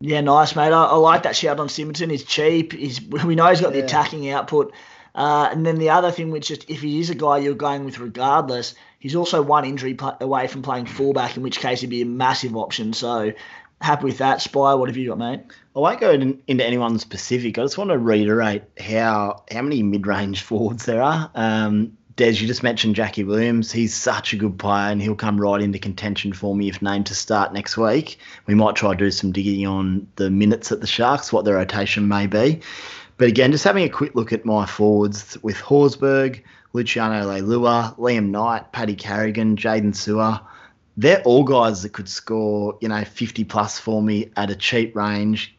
Yeah, nice, mate. I, I like that shout on Simonsson. He's cheap. He's we know he's got yeah. the attacking output. Uh, and then the other thing, which just if he is a guy you're going with regardless, he's also one injury pl- away from playing fullback, in which case he'd be a massive option. So happy with that. Spy, what have you got, mate? I won't go in, into anyone specific. I just want to reiterate how how many mid range forwards there are. Um, Des, you just mentioned Jackie Williams. He's such a good player, and he'll come right into contention for me if named to start next week. We might try to do some digging on the minutes at the Sharks, what their rotation may be. But again, just having a quick look at my forwards with Horsburgh, Luciano Leilua, Liam Knight, Paddy Carrigan, Jaydn Su'A. They're all guys that could score, you know, 50 plus for me at a cheap range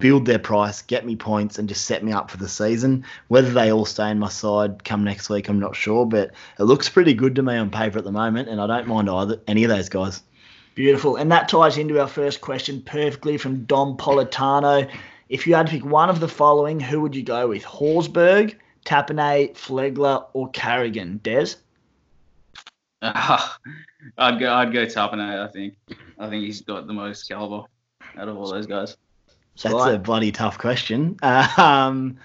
build their price, get me points, and just set me up for the season. Whether they all stay in my side come next week, I'm not sure, but it looks pretty good to me on paper at the moment, and I don't mind either any of those guys. Beautiful, and that ties into our first question perfectly from Dom Politano. If you had to pick one of the following, who would you go with? Horsburgh, Tapine, Flegler, or Carrigan? Des? Uh, I'd go. I'd go Tapine. I think. I think he's got the most caliber out of all those guys. That's right. a bloody tough question. Um,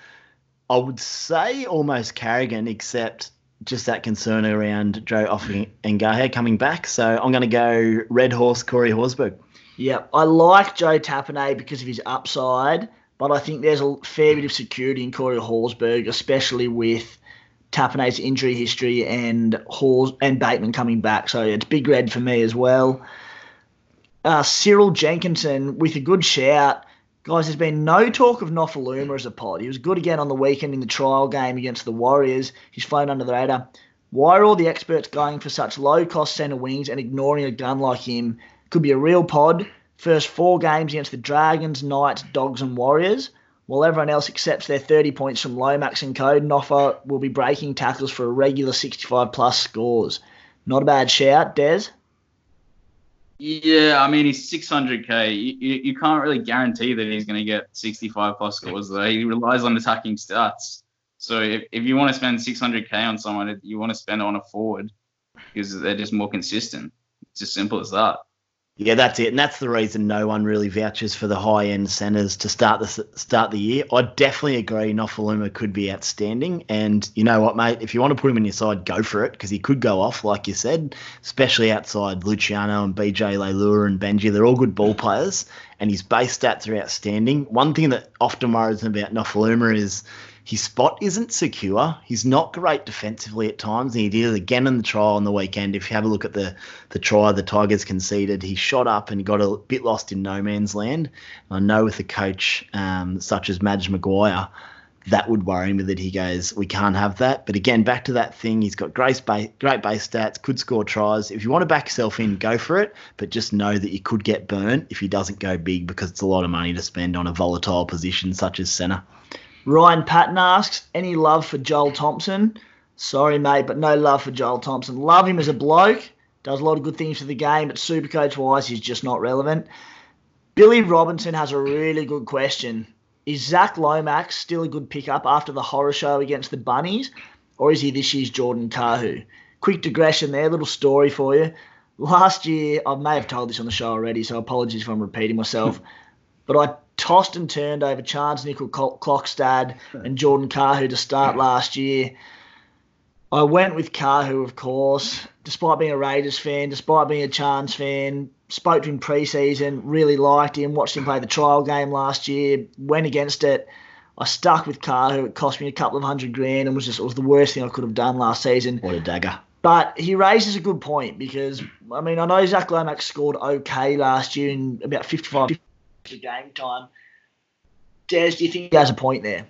I would say almost Carrigan, except just that concern around Joe Ofahengaue coming back. So I'm going to go Red Horse Corey Horsburgh. Yeah, I like Joe Tapine because of his upside, but I think there's a fair bit of security in Corey Horsburgh, especially with Tapine's injury history and Hors and Bateman coming back. So it's big red for me as well. Uh, Cyril Jenkinson with a good shout Guys, there's been no talk of Nofoaluma as a pod. He was good again on the weekend in the trial game against the Warriors. He's flown under the radar. Why are all the experts going for such low cost centre wings and ignoring a gun like him? Could be a real pod. First four games against the Dragons, Knights, Dogs, and Warriors. While everyone else accepts their 30 points from Lomax and Code, Noffa will be breaking tackles for a regular 65 plus scores. Not a bad shout, Des. Yeah, I mean he's 600k. You, you, you can't really guarantee that he's going to get 65 plus scores though. He relies on attacking stats. So if, if you want to spend 600k on someone, you want to spend it on a forward because they're just more consistent. It's as simple as that. Yeah, that's it, and that's the reason no one really vouches for the high end centres to start the start the year. I definitely agree. Nofoaluma could be outstanding, and you know what, mate? If you want to put him in your side, go for it because he could go off, like you said, especially outside Luciano and BJ Leilua and Benji. They're all good ball players, and his base stats are outstanding. One thing that often worries me about Nofoaluma is his spot isn't secure. He's not great defensively at times, and he did it again in the trial on the weekend. If you have a look at the the try the Tigers conceded, he shot up and got a bit lost in no man's land. And I know with a coach um, such as Madge Maguire, that would worry me that he goes, we can't have that. But again, back to that thing, he's got great base, great base stats, could score tries. If you want to back yourself in, go for it. But just know that you could get burnt if he doesn't go big because it's a lot of money to spend on a volatile position such as centre. Ryan Patton asks, any love for Joel Thompson? Sorry, mate, but no love for Joel Thompson. Love him as a bloke. Does a lot of good things for the game, but supercoach wise, he's just not relevant. Billy Robinson has a really good question. Is Zach Lomax still a good pickup after the horror show against the Bunnies, or is he this year's Jordan Kahu? Quick digression there, little story for you. Last year, I may have told this on the show already, so apologies if I'm repeating myself, but I tossed and turned over Charnze Nicoll-Klokstad and Jordan Kahu to start last year. I went with Kahu, of course, despite being a Raiders fan, despite being a Charnze fan. Spoke to him pre-season, really liked him. Watched him play the trial game last year. Went against it. I stuck with Kahu. It cost me a couple of hundred grand and was just it was the worst thing I could have done last season. What a dagger! But he raises a good point because I mean I know Zach Lomax scored okay last year in about 55 game time. Des, do you think he has a point there?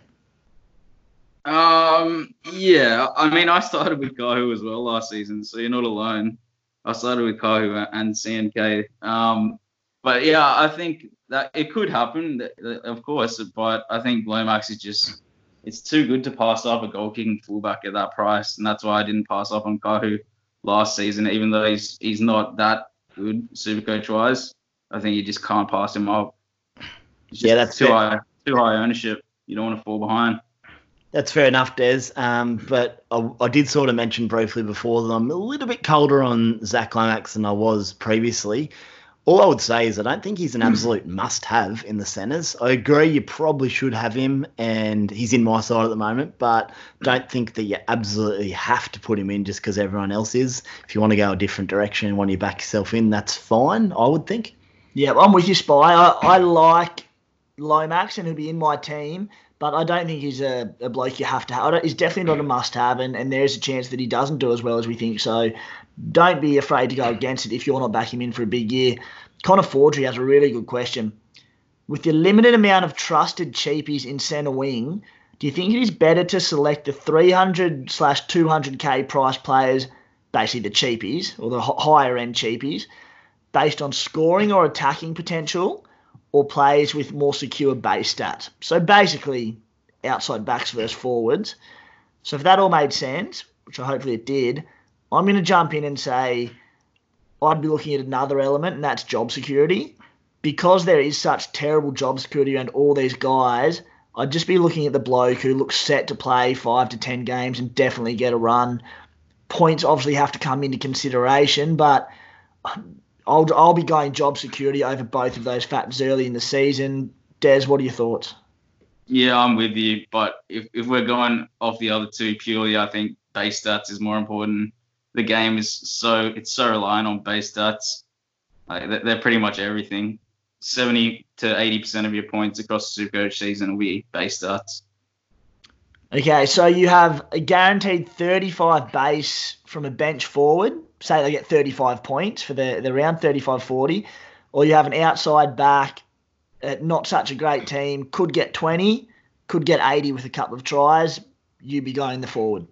Um, yeah. I mean, I started with Kahu as well last season, so you're not alone. I started with Kahu and CNK. Um, but yeah, I think that it could happen, of course. But I think Lomax is just it's too good to pass up a goal kicking fullback at that price, and that's why I didn't pass up on Kahu last season, even though he's he's not that good Supercoach wise. I think you just can't pass him up. Yeah, that's too fair. high, too high ownership. You don't want to fall behind. That's fair enough, Des. Um, but I, I, did sort of mention briefly before that I'm a little bit colder on Zach Lomax than I was previously. All I would say is I don't think he's an absolute must-have in the centres. I agree you probably should have him, and he's in my side at the moment. But don't think that you absolutely have to put him in just because everyone else is. If you want to go a different direction and want to back yourself in, that's fine. I would think. Yeah, I'm with you, Spy. I, I like Lomax, and he'll be in my team but I don't think he's a, a bloke you have to have. He's definitely not a must have, and, and there's a chance that he doesn't do as well as we think. So don't be afraid to go against it if you're not backing him in for a big year. Connor Fordry has a really good question. With the limited amount of trusted cheapies in centre wing, do you think it is better to select the 300 slash 200k price players, basically the cheapies or the higher end cheapies, based on scoring or attacking potential? Or plays with more secure base stats. So basically, outside backs versus forwards. So if that all made sense, which I hopefully it did, I'm going to jump in and say I'd be looking at another element, and that's job security. Because there is such terrible job security around all these guys, I'd just be looking at the bloke who looks set to play five to ten games and definitely get a run. Points obviously have to come into consideration, but I'll I'll be going job security over both of those factors early in the season. Des, what are your thoughts? Yeah, I'm with you. But if, if we're going off the other two purely, I think base stats is more important. The game is so it's so reliant on base stats. Like they're pretty much everything. Seventy to eighty percent of your points across the Supercoach season will be base stats. Okay, so you have a guaranteed 35 base from a bench forward. Say they get 35 points for the, the round, 35 40. Or you have an outside back, uh, not such a great team, could get 20, could get 80 with a couple of tries. You'd be going the forward.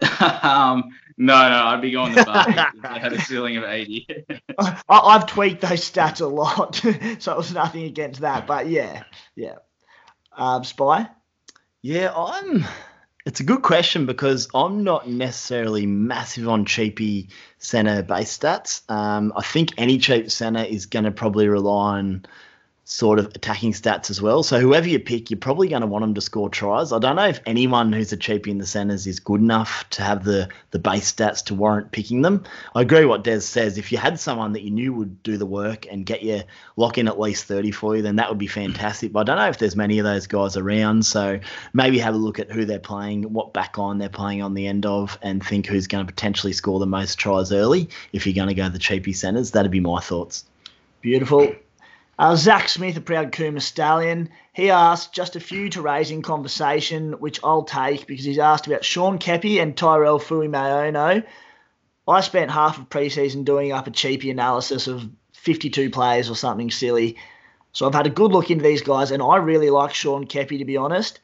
um, no, no, I'd be going the back. I had a ceiling of 80. I, I've tweaked those stats a lot, so it was nothing against that. But yeah, yeah. Um, Spy? Yeah, I'm. It's a good question because I'm not necessarily massive on cheapy center base stats. Um, I think any cheap center is going to probably rely on sort of attacking stats as well. So whoever you pick, you're probably going to want them to score tries. I don't know if anyone who's a cheapie in the centres is good enough to have the the base stats to warrant picking them. I agree what Des says. If you had someone that you knew would do the work and get you lock in at least 30 for you, then that would be fantastic. But I don't know if there's many of those guys around. So maybe have a look at who they're playing, what back line they're playing on the end of, and think who's going to potentially score the most tries early if you're going to go the cheapie centres. That'd be my thoughts. Beautiful. Uh, Zach Smith, a proud Kuma stallion, he asked just a few to raise in conversation, which I'll take because he's asked about Sean Keppie and Tyrell Fuimaono. I spent half of preseason doing up a cheapy analysis of 52 players or something silly. So I've had a good look into these guys, and I really like Sean Keppie, to be honest.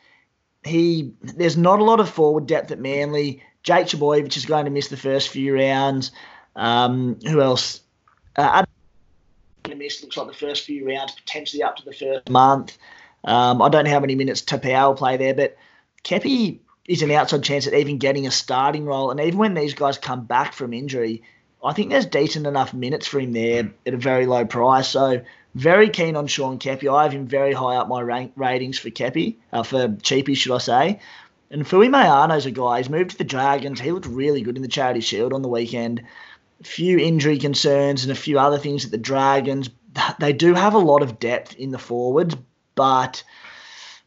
He There's not a lot of forward depth at Manly. Jake Trbojevic is going to miss the first few rounds. Um, who else? Uh, to miss looks like the first few rounds, potentially up to the first month. Um, I don't know how many minutes Tapau will play there, but Keppie is an outside chance at even getting a starting role. And even when these guys come back from injury, I think there's decent enough minutes for him there at a very low price. So very keen on Sean Keppie. I have him very high up my rank ratings for Keppie, uh, for cheapie, should I say. And Fuimaono's a guy. He's moved to the Dragons. He looked really good in the Charity Shield on the weekend. Few injury concerns and a few other things at the Dragons. They do have a lot of depth in the forwards, but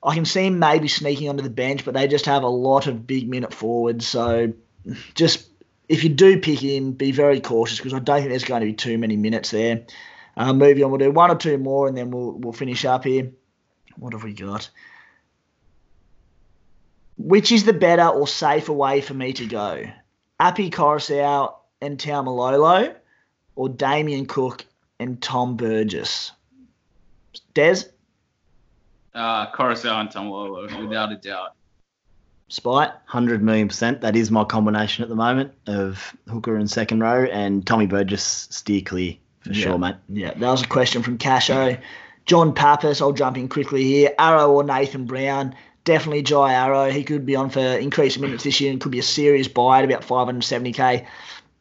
I can see him maybe sneaking onto the bench, but they just have a lot of big minute forwards. So just if you do pick him, be very cautious because I don't think there's going to be too many minutes there. Uh, moving on, we'll do one or two more and then we'll we'll finish up here. What have we got? Which is the better or safer way for me to go? Api Koroisau and Taumalolo or Damien Cook and Tom Burgess? Des? Uh, Koroisau and Taumalolo, without a doubt. Spy? 100 million percent. That is my combination at the moment of hooker and second row, and Tommy Burgess steer clear for Yeah. sure, mate. Yeah, that was a question from Casho. John Pappas, I'll jump in quickly here. Arrow or Nathan Brown? Definitely Jai Arrow. He could be on for increased minutes this year and could be a serious buy at about 570k.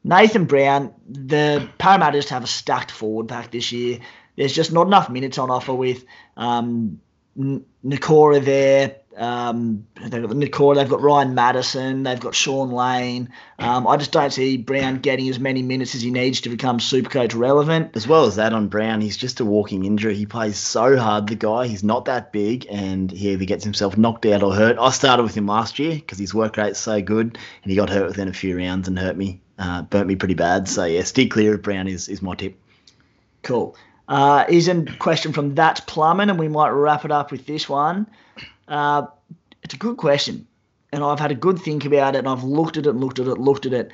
Nathan Brown, the Parramatta have a stacked forward pack this year. There's just not enough minutes on offer with um, N- Niukore there. Um, they've got Niukore, they've got Ryan Matterson, they've got Shaun Lane. Um, I just don't see Brown getting as many minutes as he needs to become Supercoach relevant. As well as that on Brown, he's just a walking injury. He plays so hard, the guy. He's not that big, and he either gets himself knocked out or hurt. I started with him last year because his work rate's so good, and he got hurt within a few rounds and hurt me, uh, burnt me pretty bad. So yeah, steer clear of Brown is, is my tip. Cool. Uh, is a question from that Plumbing, and we might wrap it up with this one. Uh, it's a good question, and I've had a good think about it, and I've looked at it, looked at it, looked at it.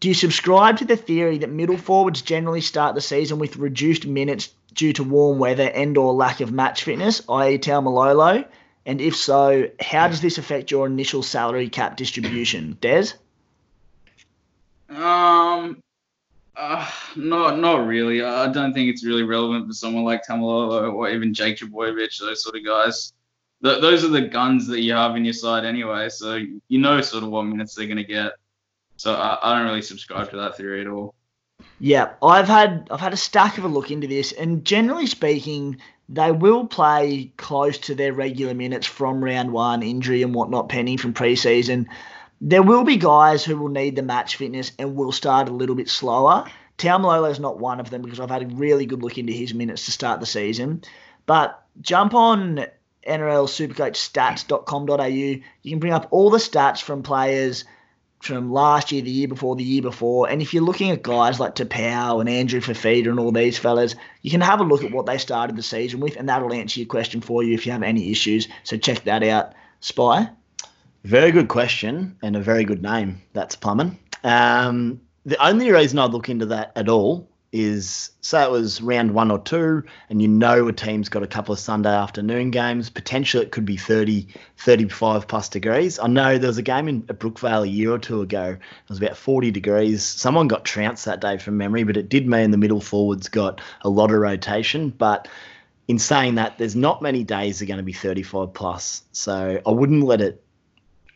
Do you subscribe to the theory that middle forwards generally start the season with reduced minutes due to warm weather and/or lack of match fitness, i.e., Taumalolo? And if so, how does this affect your initial salary cap distribution, Des? Um, uh, not not really. I don't think it's really relevant for someone like Taumalolo or even Jake Trbojevic, those sort of guys. Th- those are the guns that you have in your side anyway, so you know sort of what minutes they're going to get. So I, I don't really subscribe to that theory at all. Yeah, I've had I've had a stack of a look into this, and generally speaking, they will play close to their regular minutes from round one, injury and whatnot, pending from preseason. There will be guys who will need the match fitness and will start a little bit slower. Taumalolo is not one of them because I've had a really good look into his minutes to start the season. But jump on NRLSupercoachStats.com.au. You can bring up all the stats from players from last year, the year before, the year before. And if you're looking at guys like Tapau and Andrew Fifita and all these fellas, you can have a look at what they started the season with, and that'll answer your question for you if you have any issues. So check that out. Spy? Very good question and a very good name. That's Plumman. Um, the only reason I'd look into that at all is say it was round one or two, and you know a team's got a couple of Sunday afternoon games. Potentially it could be 30, 35 plus degrees. I know there was a game in Brookvale a year or two ago. It was about 40 degrees. Someone got trounced that day from memory, but it did mean the middle forwards got a lot of rotation. But in saying that, there's not many days that are going to be 35 plus. So I wouldn't let it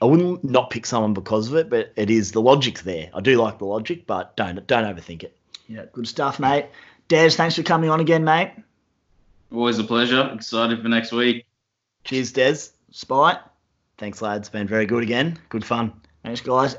I wouldn't not pick someone because of it, but it is the logic there. I do like the logic, but don't don't overthink it. Yeah, good stuff, mate. Des, thanks for coming on again, mate. Always a pleasure. Excited for next week. Cheers, Des. Spy? Thanks, lads. Been very good again. Good fun. Thanks, guys.